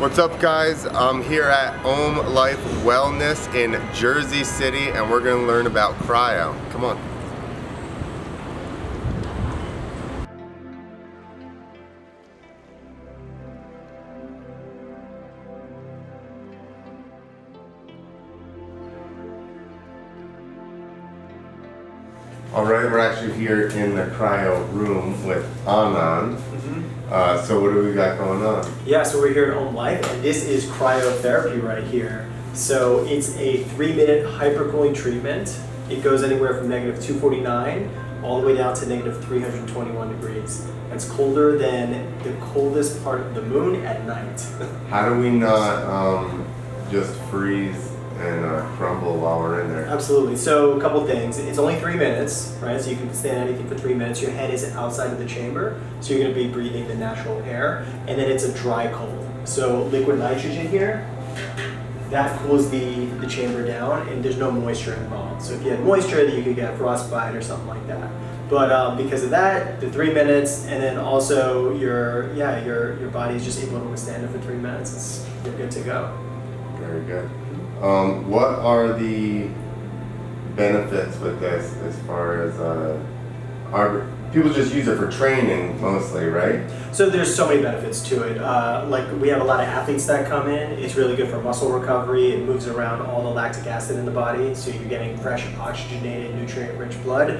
What's up, guys? I'm here at Om Life Wellness in Jersey City, and we're gonna learn about cryo. Come on. All right, we're actually here in the cryo room with Anand. Uh, so what do we got going on? Yeah, so we're here at Om Life, and this is cryotherapy right here. So it's a three-minute hypercooling treatment. It goes anywhere from negative 249 all the way down to negative 321 degrees. It's colder than the coldest part of the moon at night. How do we not um, just freeze and uh, crumble while we're in there? Absolutely. So a couple things. It's only three minutes, right? So you can stand anything for three minutes. Your head isn't outside of the chamber, so you're going to be breathing the natural air, and then it's a dry cold. So liquid nitrogen here, that cools the, the chamber down, and there's no moisture involved. So if you had moisture, then you could get frostbite or something like that. But um, because of that, the three minutes, and then also your yeah your your body is just able to withstand it for three minutes. It's, you're good to go. Very good. Um, what are the benefits with this as far as uh, are people just use it for training mostly, right? So there's so many benefits to it. Uh, like we have a lot of athletes that come in. It's really good for muscle recovery. It moves around all the lactic acid in the body, so you're getting fresh, oxygenated, nutrient-rich blood.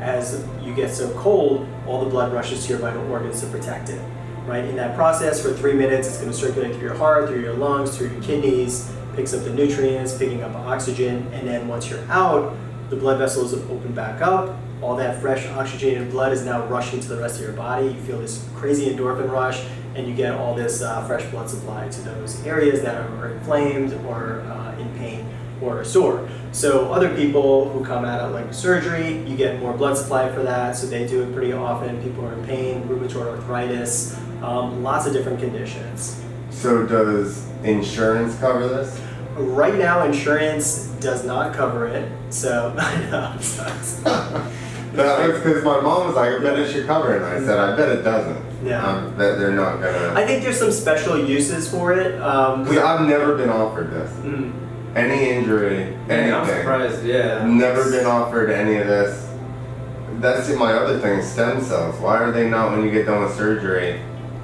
As you get so cold, all the blood rushes to your vital organs to protect it. Right in that process, for three minutes, it's going to circulate through your heart, through your lungs, through your kidneys, picks up the nutrients, picking up oxygen, and then once you're out, the blood vessels open back up. All that fresh oxygenated blood is now rushing to the rest of your body. You feel this crazy endorphin rush, and you get all this uh, fresh blood supply to those areas that are inflamed or uh, in pain or sore. So other people who come out of like surgery, you get more blood supply for that. So they do it pretty often. People are in pain, rheumatoid arthritis, um, lots of different conditions. So does insurance cover this? Right now, insurance does not cover it. So I know. it sucks. That because my mom was like, I bet it should cover it. And I said, I bet it doesn't. Yeah. Um, that they're not gonna. I think there's some special uses for it. Um, Because I've never been offered this. Mm. Any injury, Man, I'm surprised. Yeah. Never been offered any of this. That's my other thing, stem cells. Why are they not when you get done with surgery?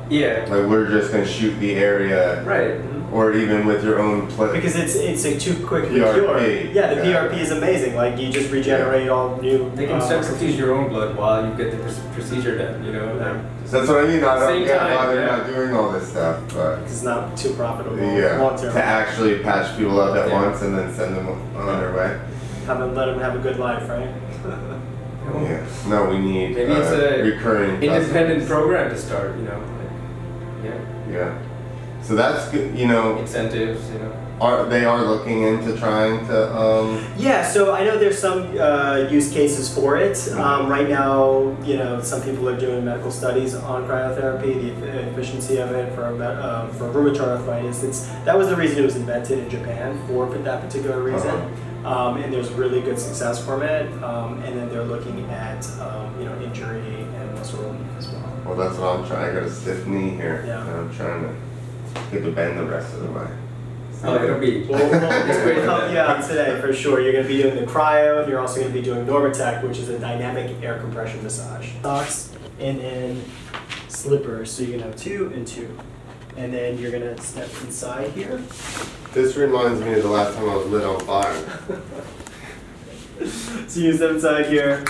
Yeah. Like we're just gonna shoot the area, Right. or even with your own pla because it's it's a too quick PRP, cure. Yeah, the yeah. PRP is amazing. Like you just regenerate all new. They can uh, centrifuge your own blood while you get the pr- procedure done. You know. Yeah. Like, That's what I mean. I don't get why they're not doing all this stuff, but It's not too profitable yeah, long term. to actually patch people up at Yeah. once and then send them on their way. Have them let them have a good life, right? you know, Yeah. No, we need Maybe uh, it's a recurring Independent customers. program to start. You know. Like, yeah. Yeah. So that's good. You know, Incentives. You know. are they are looking into trying to um, Yeah, so I know there's some uh, use cases for it. Mm-hmm. Um, right now, you know, some people are doing medical studies on cryotherapy, the efficiency of it for uh, for rheumatoid arthritis. It's that was the reason it was invented in Japan for that particular reason. Uh-huh. Um, and there's really good success from it. Um, and then they're looking at um, you know injury and muscle relief as well. Well, that's what I'm trying. I got a stiff knee here, Yeah. and I'm trying to get the bend the rest of the way. Oh, it'll be. We'll, we'll, It's great we'll help for you out today for sure. You're going to be doing the cryo, and you're also going to be doing Normatec, which is a dynamic air compression massage. Socks and then slippers, so you're going to have two and two. And then you're going to step inside here. This reminds me of the last time I was lit on fire. So you step inside here.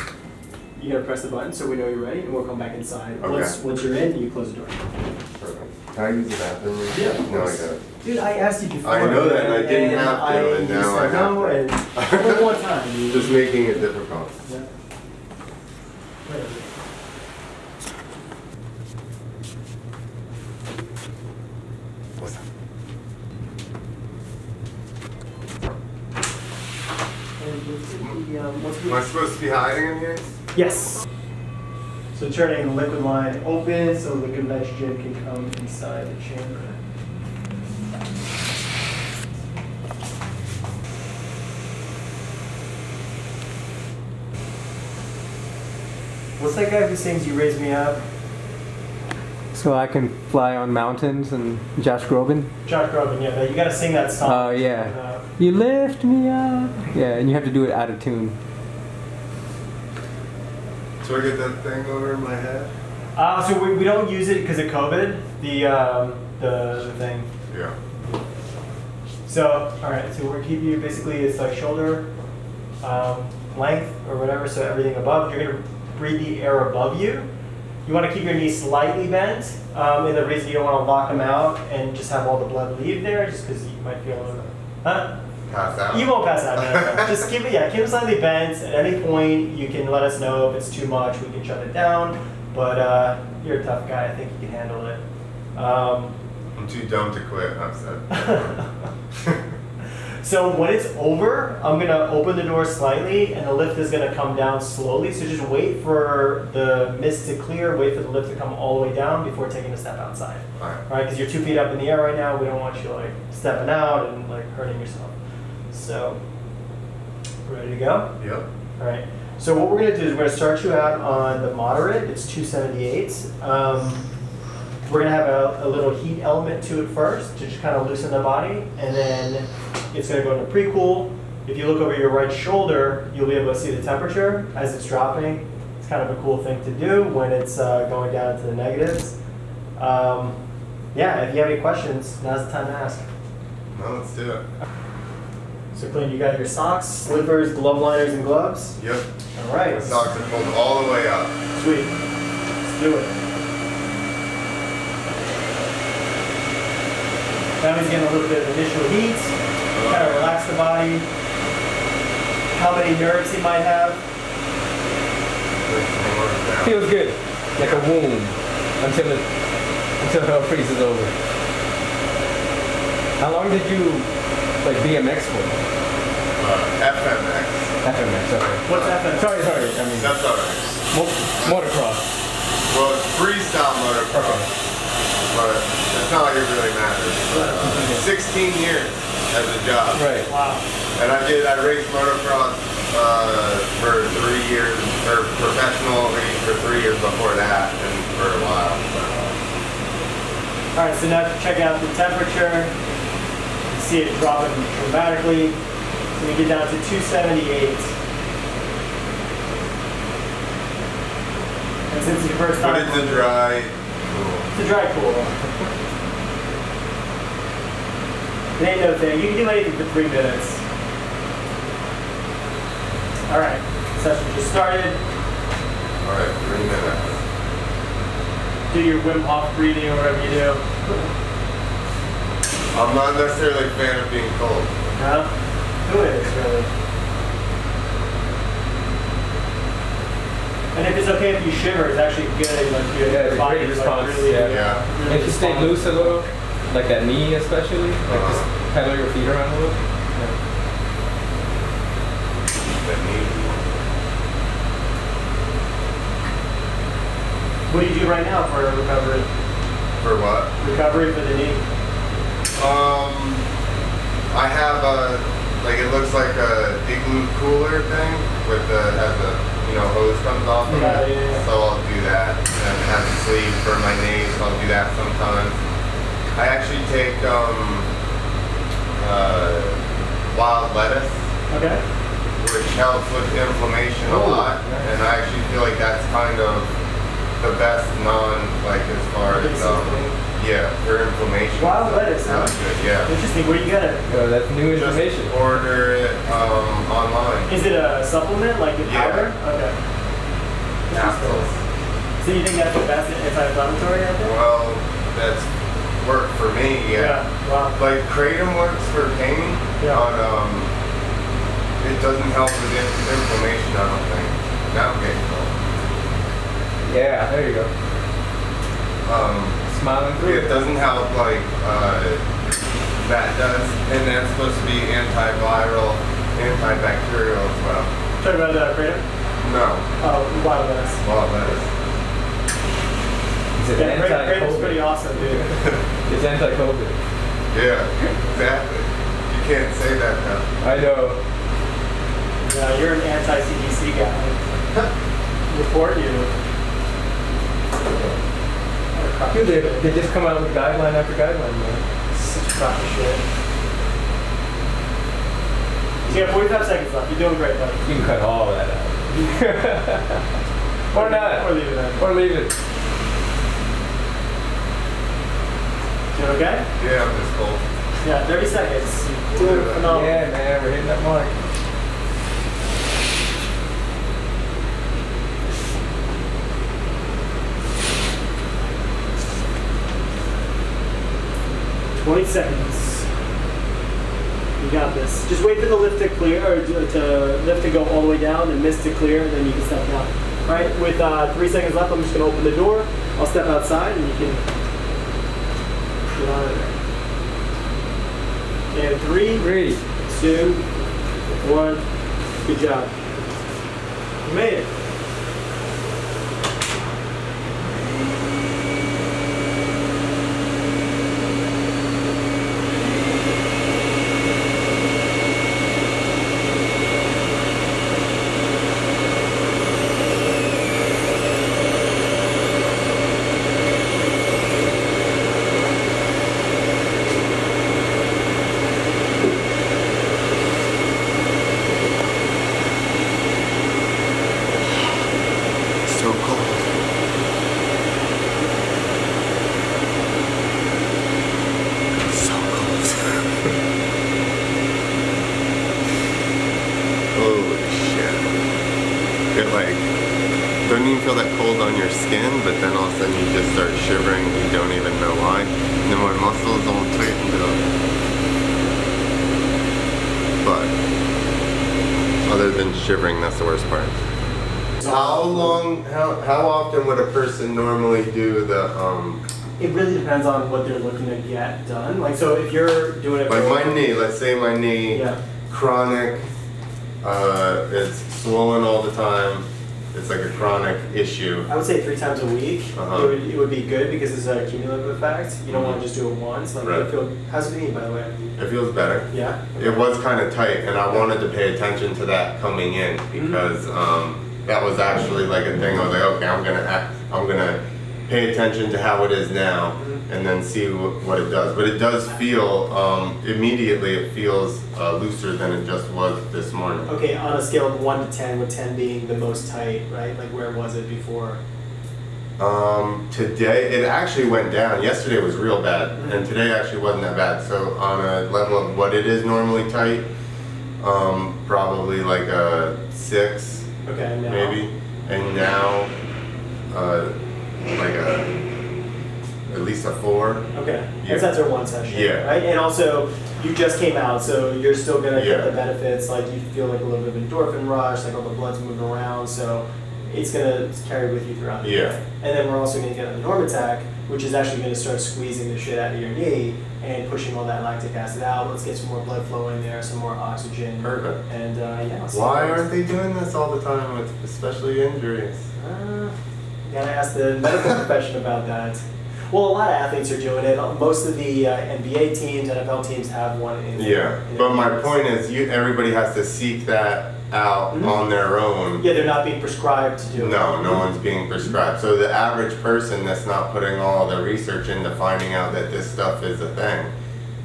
You're going to press the button so we know you're ready, and we'll come back inside. Okay. Once, once you're in, and you close the door. Perfect. Can I use the bathroom? room? Yeah, of No, I course. got it. Dude, I asked you before. I know that, and I didn't have to, I, and you now I said have no, to. and one more time. you- Just making it difficult. Yeah. Whatever. What's up? And what's the, um, what's Am I the, supposed to be hiding in here? Yes. So turning the liquid line open so liquid nitrogen can come inside the chamber. What's that guy who sings "You Raise Me Up"? So I can fly on mountains and Josh Groban. Josh Groban, yeah, but you gotta sing that song. Oh yeah. Uh, You lift me up. Yeah, and you have to do it out of tune. So I get that thing over in my head? Uh, so we, we don't use it because of COVID, the, um, the, the thing. Yeah. So, all right, so we're going keeping you, basically, it's like shoulder um, length or whatever, so everything above. You're gonna breathe the air above you. You wanna keep your knees slightly bent, um, and the reason you don't wanna lock them out and just have all the blood leave there, just because you might feel a little, huh? Pass out? You won't pass out. No, no, no. Just keep it. Yeah, keep it slightly bent. At any point, you can let us know if it's too much. We can shut it down. But uh, you're a tough guy. I think you can handle it. Um, I'm too dumb to quit, I've said. so when it's over, I'm gonna open the door slightly, and the lift is gonna come down slowly. So just wait for the mist to clear. Wait for the lift to come all the way down before taking a step outside. Alright. All right? Because you're two feet up in the air right now. We don't want you like stepping out and like hurting yourself. So, ready to go? Yep. All right. So what we're gonna do is we're gonna start you out on the moderate. It's 278. Um, we're gonna have a, a little heat element to it first to just kind of loosen the body, and then it's gonna go into pre-cool. If you look over your right shoulder, you'll be able to see the temperature as it's dropping. It's kind of a cool thing to do when it's uh, going down to the negatives. Um, yeah. If you have any questions, now's the time to ask. No, let's do it. So, Clean, you got your socks, slippers, glove liners, and gloves. Yep. All right. The socks are pulled all the way up. Sweet. Let's do it. Now he's getting a little bit of initial heat. Kind of relax the body. How many nerves he might have. Feels good, like a womb, until it until hell freezes over. How long did you like BMX for? Uh, FMX. FMX. Okay. What's that? Sorry, sorry. I mean, That's alright. mo- motocross. Well, it's freestyle motocross, but it's not like it really matters. But, uh, 16 years as a job. Right. Wow. And I did, I raced motocross uh, for three years, or professionally for three years before that, and for a while. All right, so now check out the temperature. You see it dropping dramatically. So we get down to 278. And since it's your first time, But it's a dry pool. It's a dry pool. It ain't no thing. You can do anything for three minutes. All right, session just started. All right, three minutes. Do your Wim Hof breathing or whatever you do. I'm not necessarily a fan of being cold. No? Who is really? And if it's okay if you shiver, it's actually good. Like your Yeah, it's a body great is, like, response, really, yeah. Yeah. really If you stay loose a little, like that knee especially, like just uh-huh. pedal your feet around a little. Yeah. That need. What do you do right now for recovery? For what? Recovery for the knee. Um, I have a like it looks like a igloo cooler thing with the has a you know hose comes off of Yeah, it. yeah, yeah. So I'll do that. And it has a sleeve for my knees. So I'll do that sometimes. I actually take um uh, wild lettuce, Okay. which helps with inflammation a Oh, lot, nice. and I actually feel like that's kind of the best non like as far as um yeah for inflammation. Wild lettuce, huh? That's good. Yeah. Interesting. Where you get it? So that's new information. Order it um, online. Is it a supplement like your Yeah. powder? Okay. Capsules. So you think that's the best anti-inflammatory out there? Well, that's worked for me. Yeah. Wow. Like kratom works for pain, Yeah. but um, it doesn't help with in- inflammation. I don't think. Now I'm getting cold. Yeah, there you go. Um, Smiling through it it. doesn't help like uh, that does, and that's supposed to be antiviral, antibacterial as well. Talk about uh, kratom. No, Oh, wild lettuce. well that is. It's an Yeah, kra- kratom's pretty awesome, dude. It's anti-COVID. Yeah, exactly. You can't say that though. I know. Yeah, you're an anti-CDC guy. Report you. Crock Dude, they, they just come out with guideline after guideline, man. Such a crock of shit. You got 45 seconds left. You're doing great, buddy. You can cut all of that out. or not. Or not. leave it in. Or leave it. You okay? Yeah, I'm just cold. Yeah, 30 seconds. You're doing phenomenal. Yeah, man, we're hitting that mark. Twenty seconds. You got this. Just wait for the lift to clear, or to, to lift to go all the way down, and mist to clear, and then you can step down. All right. With uh, three seconds left, I'm just gonna open the door. I'll step outside, and you can get out of there. And three, Three. two, one. Good job. You made it. So cold. So cold. Holy shit. It like don't even feel that cold on your skin, but then all of a sudden you just start shivering. You don't even know why. And then my muscles all tightened up. But other than shivering, that's the worst part. How long? How often would a person normally do the um? It really depends on what they're looking to get done. Like, so if you're doing it Like for- my knee. Let's say my knee. Yeah. Chronic. Uh, it's swollen all the time. It's like a chronic issue. I would say three times a week. Uh-huh. It, would, it would be good because it's a cumulative effect. You don't want to just do it once. Like, Right. I feel, how's it knee, by the way? It feels better. Yeah. It was kind of tight, and I wanted to pay attention to that coming in because um, that was actually like a thing. I was like, okay, I'm gonna act, I'm gonna pay attention to how it is now, and then see wh- what it does. But it does feel um, immediately. It feels uh, looser than it just was this morning. Okay, on a scale of one to ten, with ten being the most tight, right? Like, where was it before? Um, today it actually went down. Yesterday was real bad, and today actually wasn't that bad. So on a level of what it is normally tight, um, probably like a six. Okay, now. maybe, and now, uh, like a, at least a four. Okay, Yeah. that's after one session. Yeah. Right, and also you just came out, so you're still gonna get the benefits. Like you feel like a little bit of endorphin rush, like all the blood's moving around, so it's gonna carry with you throughout the Yeah. day. And then we're also gonna get an Normatec, which is actually gonna start squeezing the shit out of your knee and pushing all that lactic acid out. Let's get some more blood flow in there, some more oxygen. Perfect. And uh, yeah. let's Why aren't they doing this all the time with especially injuries? uh, gotta ask the medical profession about that. Well, a lot of athletes are doing it. Most of the uh, NBA teams, NFL teams have one in. Yeah, in but my point is, you everybody has to seek that out Mhm. on their own. Yeah, they're not being prescribed to do it. No, no one's being prescribed. So the average person that's not putting all the research into finding out that this stuff is a thing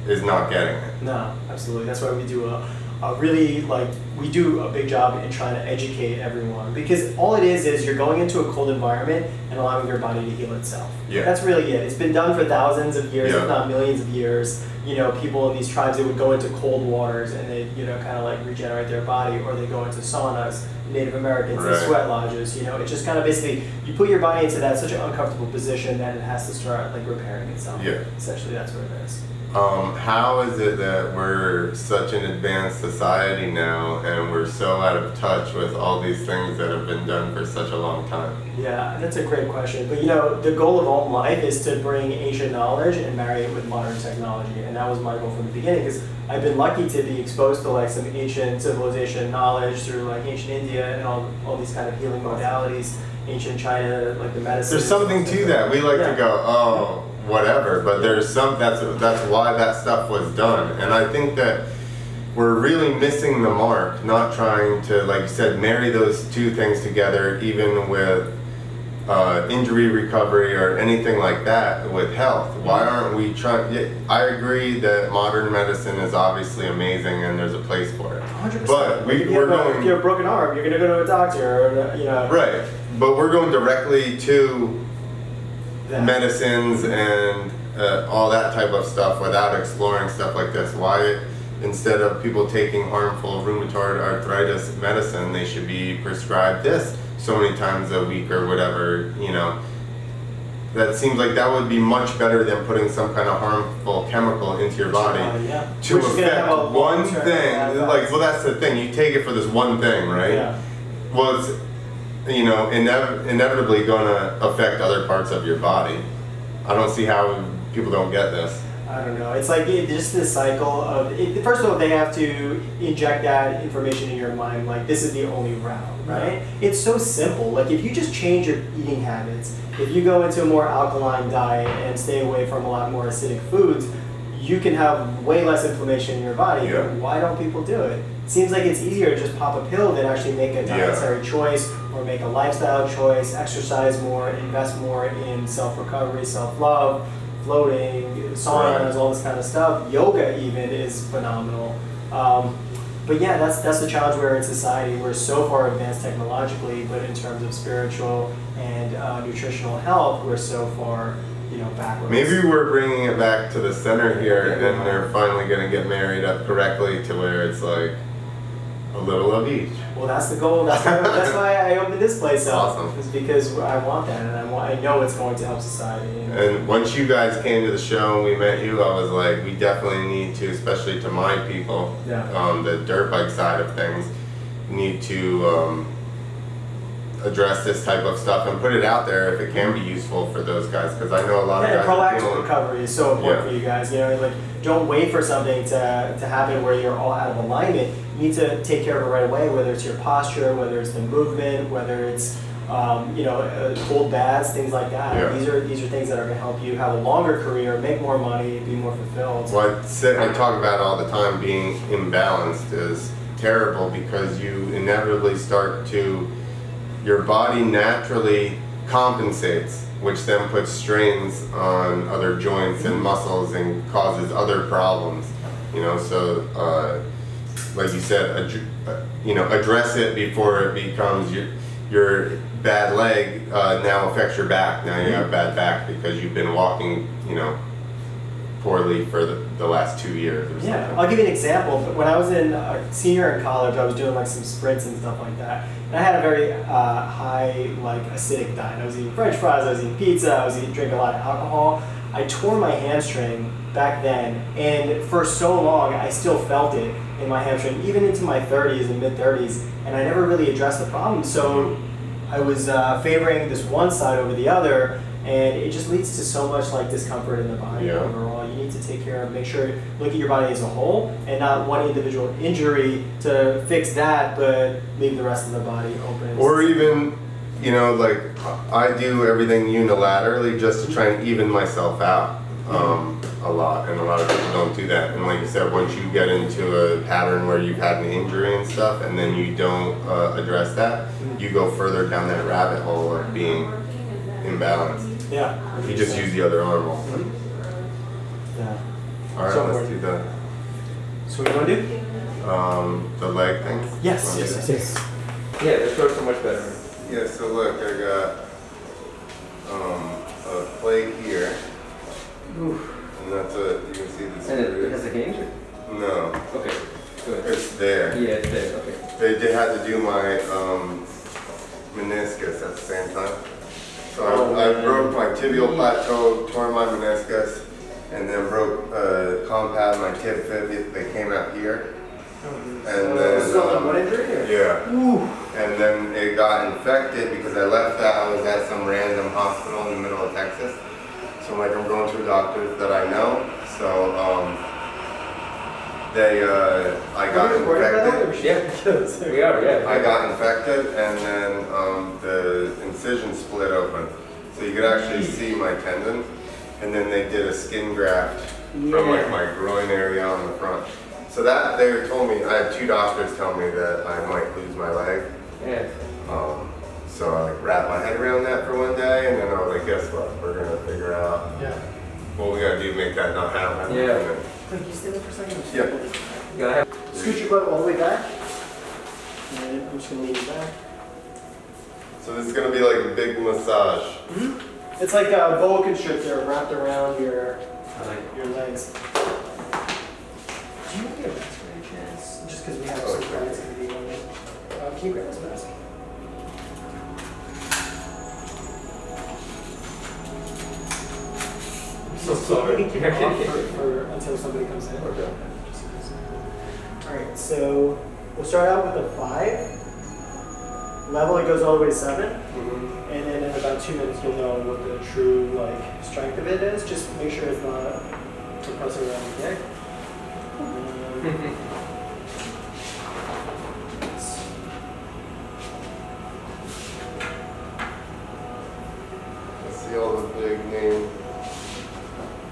is not getting it. No, absolutely. That's why we do a, a really like we do a big job in trying to educate everyone because all it is is you're going into a cold environment and allowing your body to heal itself. Yeah. That's really it. It's been done for thousands of years, Yeah. if not millions of years. You know, people in these tribes they would go into cold waters and they you know kind of like regenerate their body, or they go into saunas. Native Americans Right. sweat lodges. You know, it just kind of basically you put your body into that such an uncomfortable position that it has to start like repairing itself. Yeah. Essentially, that's what it is. Um, how is it that we're such an advanced society now and we're so out of touch with all these things that have been done for such a long time? Yeah, that's a great question. But you know, the goal of Om Life is to bring ancient knowledge and marry it with modern technology, and that was my goal from the beginning. Because I've been lucky to be exposed to like some ancient civilization knowledge through like ancient India and all, all these kind of healing modalities, ancient China, like the medicine. There's something to that. We like Yeah. to go, oh, whatever, but there's some that's that's why that stuff was done. And I think that we're really missing the mark, not trying to, like you said, marry those two things together, even with uh, injury recovery or anything like that with health. Why aren't we trying? Yeah, I agree that modern medicine is obviously amazing and there's a place for it. 100%. But we, if you we're have a- going If you have a broken arm, you're gonna go to a doctor, or you know. right, but we're going directly to that. medicines and uh, all that type of stuff without exploring stuff like this. Why, instead of people taking harmful rheumatoid arthritis medicine, they should be prescribed this so many times a week or whatever, you know. That seems like that would be much better than putting some kind of harmful chemical into your body yeah. to Which is gonna have affect one thing. Like, well, that's the thing. You take it for this one thing, right? Yeah. was you know inev- inevitably going to affect other parts of your body i don't see how people don't get this I don't know. It's like it, just this cycle of it, first of all, they have to inject that information in your mind. Like this is the only route, right? It's so simple. Like if you just change your eating habits, if you go into a more alkaline diet and stay away from a lot more acidic foods, you can have way less inflammation in your body. Yeah. Why don't people do it? Seems like it's easier to just pop a pill than actually make a Yeah. dietary choice or make a lifestyle choice, exercise more, invest more in self recovery, self love, floating, saunas, Right. all this kind of stuff. Yoga even is phenomenal. Um, but yeah, that's that's the challenge we're in society. We're so far advanced technologically, but in terms of spiritual and uh, nutritional health, we're so far, you know, backwards. maybe we're bringing it back to the center here and they're finally going to get married up correctly to where it's like a little of each Well, that's the goal. That's why, that's why I opened this place up. Awesome. Is because I want that, and I want. I know it's going to help society. And, and once you guys came to the show and we met you i was like we definitely need to especially to my people Yeah. um, the dirt bike side of things need to um, address this type of stuff and put it out there if it can be useful for those guys because i know a lot yeah, of guys are proactive recovery is so important Yeah. for you guys. You know, like don't wait for something to, to happen where you're all out of alignment. You need to take care of it right away. Whether it's your posture, whether it's the movement, whether it's um, you know uh, cold baths, things like that. Yeah. These are these are things that are going to help you have a longer career, make more money, be more fulfilled. Well, I, sit, I talk about all the time being imbalanced is terrible because you inevitably start to, your body naturally compensates, which then puts strains on other joints and muscles and causes other problems. You know, so uh, like you said, ad- uh, you know, address it before it becomes your your bad leg uh, now affects your back. Now you have bad back because you've been walking, you know, poorly for the, the last two years or Yeah, something. I'll give you an example. But When I was in uh, senior in college, I was doing like some sprints and stuff like that. And I had a very uh, high like acidic diet. I was eating French fries, I was eating pizza, I was eating drinking a lot of alcohol. I tore my hamstring back then, and for so long I still felt it in my hamstring, even into my 30s and mid 30s, and I never really addressed the problem. So I was uh, favoring this one side over the other, and it just leads to so much like discomfort in the body Yeah. overall. You need to take care of, make sure, look at your body as a whole, and not one individual injury to fix that, but leave the rest of the body open. Or even, you know, like I do everything unilaterally just to try and even myself out um, a lot, and a lot of people don't do that. And like you said, once you get into a pattern where you've had an injury and stuff, and then you don't uh, address that, you go further down that rabbit hole of being imbalanced. yeah. You just use the other arm all the time. Yeah. All right, So let's do the So what do you want to do? um, the leg thing. Yes. Wanna do Yes. that? Yes. yes. Yeah, the shorts are much better. Yeah, so look, I got um, a plate here, and that's a, you can see the And it, it has a hinge? No, Okay, good. it's there. Yeah, it's there, okay. They did have to do my um, meniscus at the same time. So Oh, I, I broke my tibial plateau, tore my meniscus, and then broke uh, compound my tib fib. They came out here, and then So, um, what injury? or- yeah. Ooh. And then it got infected because I left that. I was at some random hospital in the middle of Texas. So I'm like, I'm going to a doctor that I know. So um, they, uh, I got Are we recording, by the way, or infected. should- We are, yeah. I got infected, and then um, the incision split open. So you could actually see my tendon. And then they did a skin graft from like my groin area on the front. So that they told me I had two doctors tell me that I might lose my leg. Yeah. Um, So I like wrapped my head around that for one day, and then I was like, guess what? We're gonna figure out Yeah. what we gotta do to make that not happen. Yeah. And then- Can you stay there for a second? Yeah. You gotta have. Scoot your butt all the way back. And I'm just gonna lean you back. So this is gonna be like a big massage. It's like a boa constrictor wrapped around your I like. your legs. Do you want to get a mask for any chance? Just because we have Oh, some sure. clients that need one. Uh, can you grab this mask? So You sorry. can keep it off for, for, until somebody comes in. Okay. Alright, so we'll start out with a five. Level it goes all the way to seven. Mm-hmm. And then in about two minutes you'll know what the true like strength of it is. Just make sure it's not compressing around the neck. Um, I see all the big name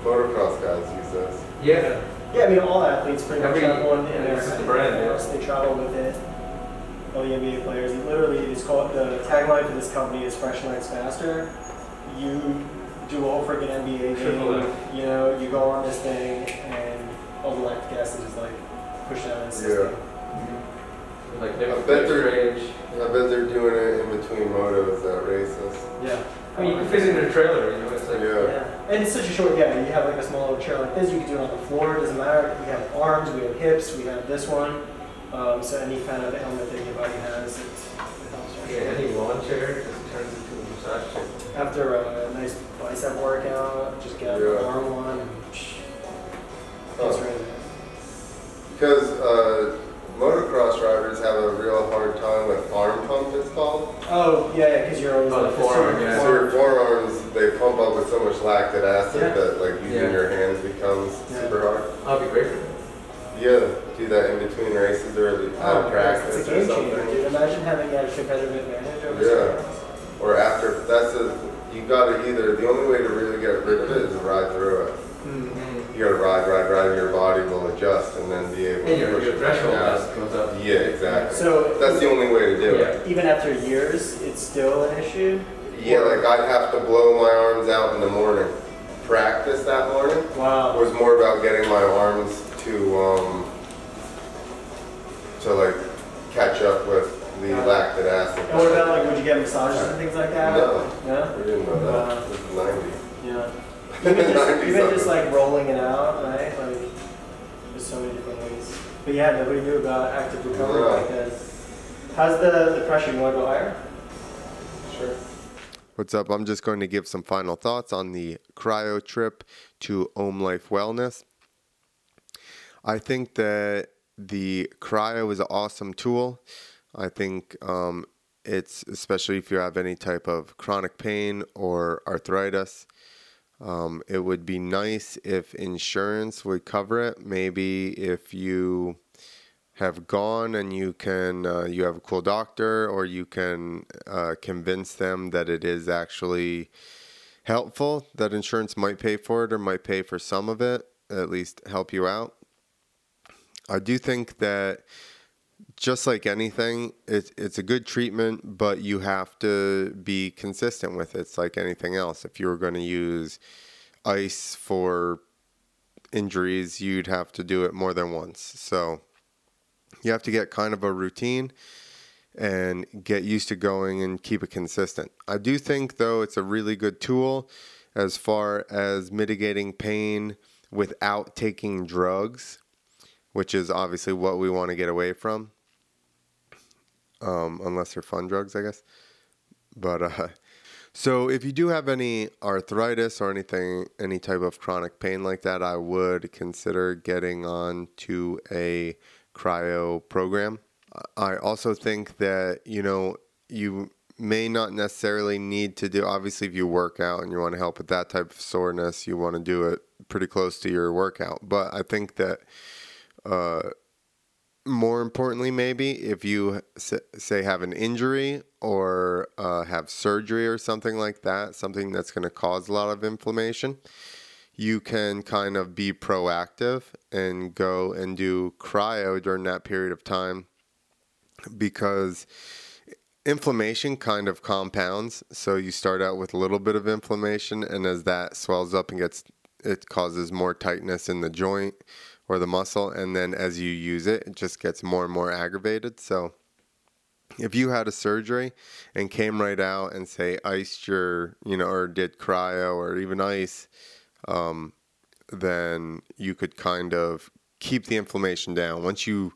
motocross guys use this. Yeah. Yeah, I mean, all athletes pretty much Every- have one in yeah, their it's just a brand, yeah. house. They travel with it. All the NBA players. It literally is called the tagline for this company is "Fresh Legs Faster." You do a whole freaking NBA Triple game. You know, you go on this thing, and all the lactic acid is like pushed out of the system. Like I bet they're- range. I bet they're doing it in between motos at races. Yeah. I mean, you can fit it in a trailer. You know, it's like. Yeah. Yeah, and it's such a short. Yeah, you have like a small little chair like this. You can do it on the floor. It doesn't matter. We have arms. We have hips. We have this one. Um, so any kind of ailment that your body has, it, it Yeah, any lawn chair just turns into a massage chair. After a nice bicep workout, just get a the Yeah. arm one and psh, Huh. right there. Because yeah, nobody knew about active recovery No. back then. How's the, the pressure? You want to go higher? Sure. What's up? I'm just going to give some final thoughts on the cryo trip to Om Life Wellness. I think that the cryo is an awesome tool. I think um, it's especially if you have any type of chronic pain or arthritis. Um, it would be nice if insurance would cover it. Maybe if you have gone and you can uh, you have a cool doctor or you can uh, convince them that it is actually helpful that insurance might pay for it or might pay for some of it at least help you out. I do think that just like anything it's, it's a good treatment but you have to be consistent with it it's like anything else. If you were going to use ice for injuries you'd have to do it more than once. So you have to get kind of a routine and get used to going and keep it consistent. I do think, though, it's a really good tool as far as mitigating pain without taking drugs, which is obviously what we want to get away from, um, unless they're fun drugs, I guess. But uh, so if you do have any arthritis or anything, any type of chronic pain like that, I would consider getting on to a cryo program. I also think that, you know, you may not necessarily need to do, obviously, if you work out and you want to help with that type of soreness, you want to do it pretty close to your workout. But I think that, uh, more importantly, maybe if you say have an injury or uh, have surgery or something like that, something that's going to cause a lot of inflammation, you can kind of be proactive and go and do cryo during that period of time because inflammation kind of compounds. So you start out with a little bit of inflammation, and as that swells up and gets, it causes more tightness in the joint or the muscle, and then as you use it, it just gets more and more aggravated. So if you had a surgery and came right out and say iced your, you know, or did cryo or even ice, um, then you could kind of keep the inflammation down. Once you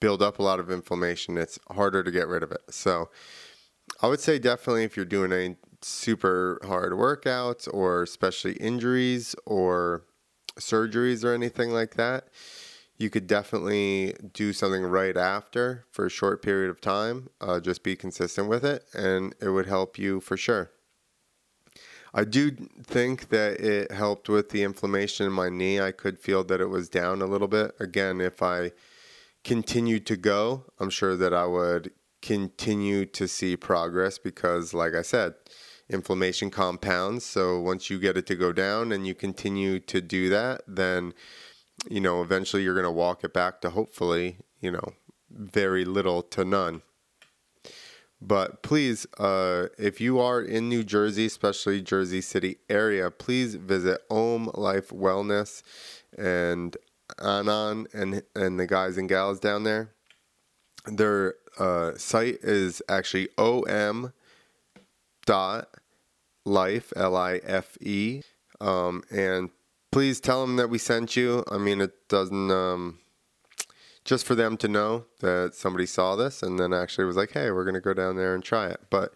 build up a lot of inflammation, it's harder to get rid of it. So I would say definitely if you're doing any super hard workouts or especially injuries or surgeries or anything like that, you could definitely do something right after for a short period of time. Uh, just be consistent with it, and it would help you for sure. I do think that it helped with the inflammation in my knee. I could feel that it was down a little bit. Again, if I continued to go, I'm sure that I would continue to see progress because, like I said, inflammation compounds. So once you get it to go down and you continue to do that, then you know, eventually you're going to walk it back to hopefully, you know, very little to none. But please, uh, if you are in New Jersey, especially Jersey City area, please visit Om Life Wellness and Anand and and the guys and gals down there. Their uh, site is actually om dot life l i f e um, and please tell them that we sent you. I mean, it doesn't, um, just for them to know that somebody saw this and then actually was like, hey, we're going to go down there and try it. But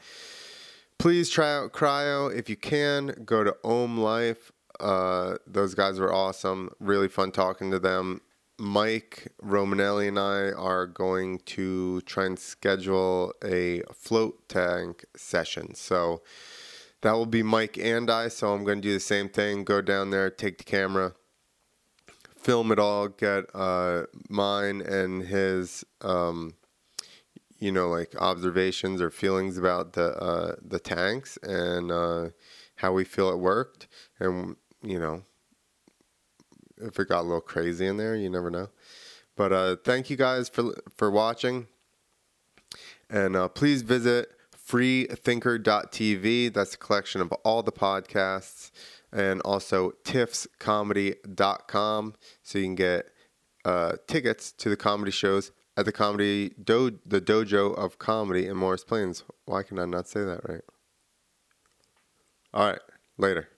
please try out Cryo if you can. Go to Om Life. Uh, those guys were awesome. Really fun talking to them. Mike Romanelli and I are going to try and schedule a float tank session. So, that will be Mike and I. So I'm going to do the same thing. Go down there, take the camera, film it all, get uh, mine and his, um, you know, like observations or feelings about the uh, the tanks and uh, how we feel it worked, and you know, if it got a little crazy in there, you never know. But uh, thank you guys for for watching, and uh, please visit freethinker.tv. That's a collection of all the podcasts. And also tiffscomedy.com. So you can get uh, tickets to the comedy shows at the comedy do- the dojo of comedy in Morris Plains. Why can I not say that right? All right, later.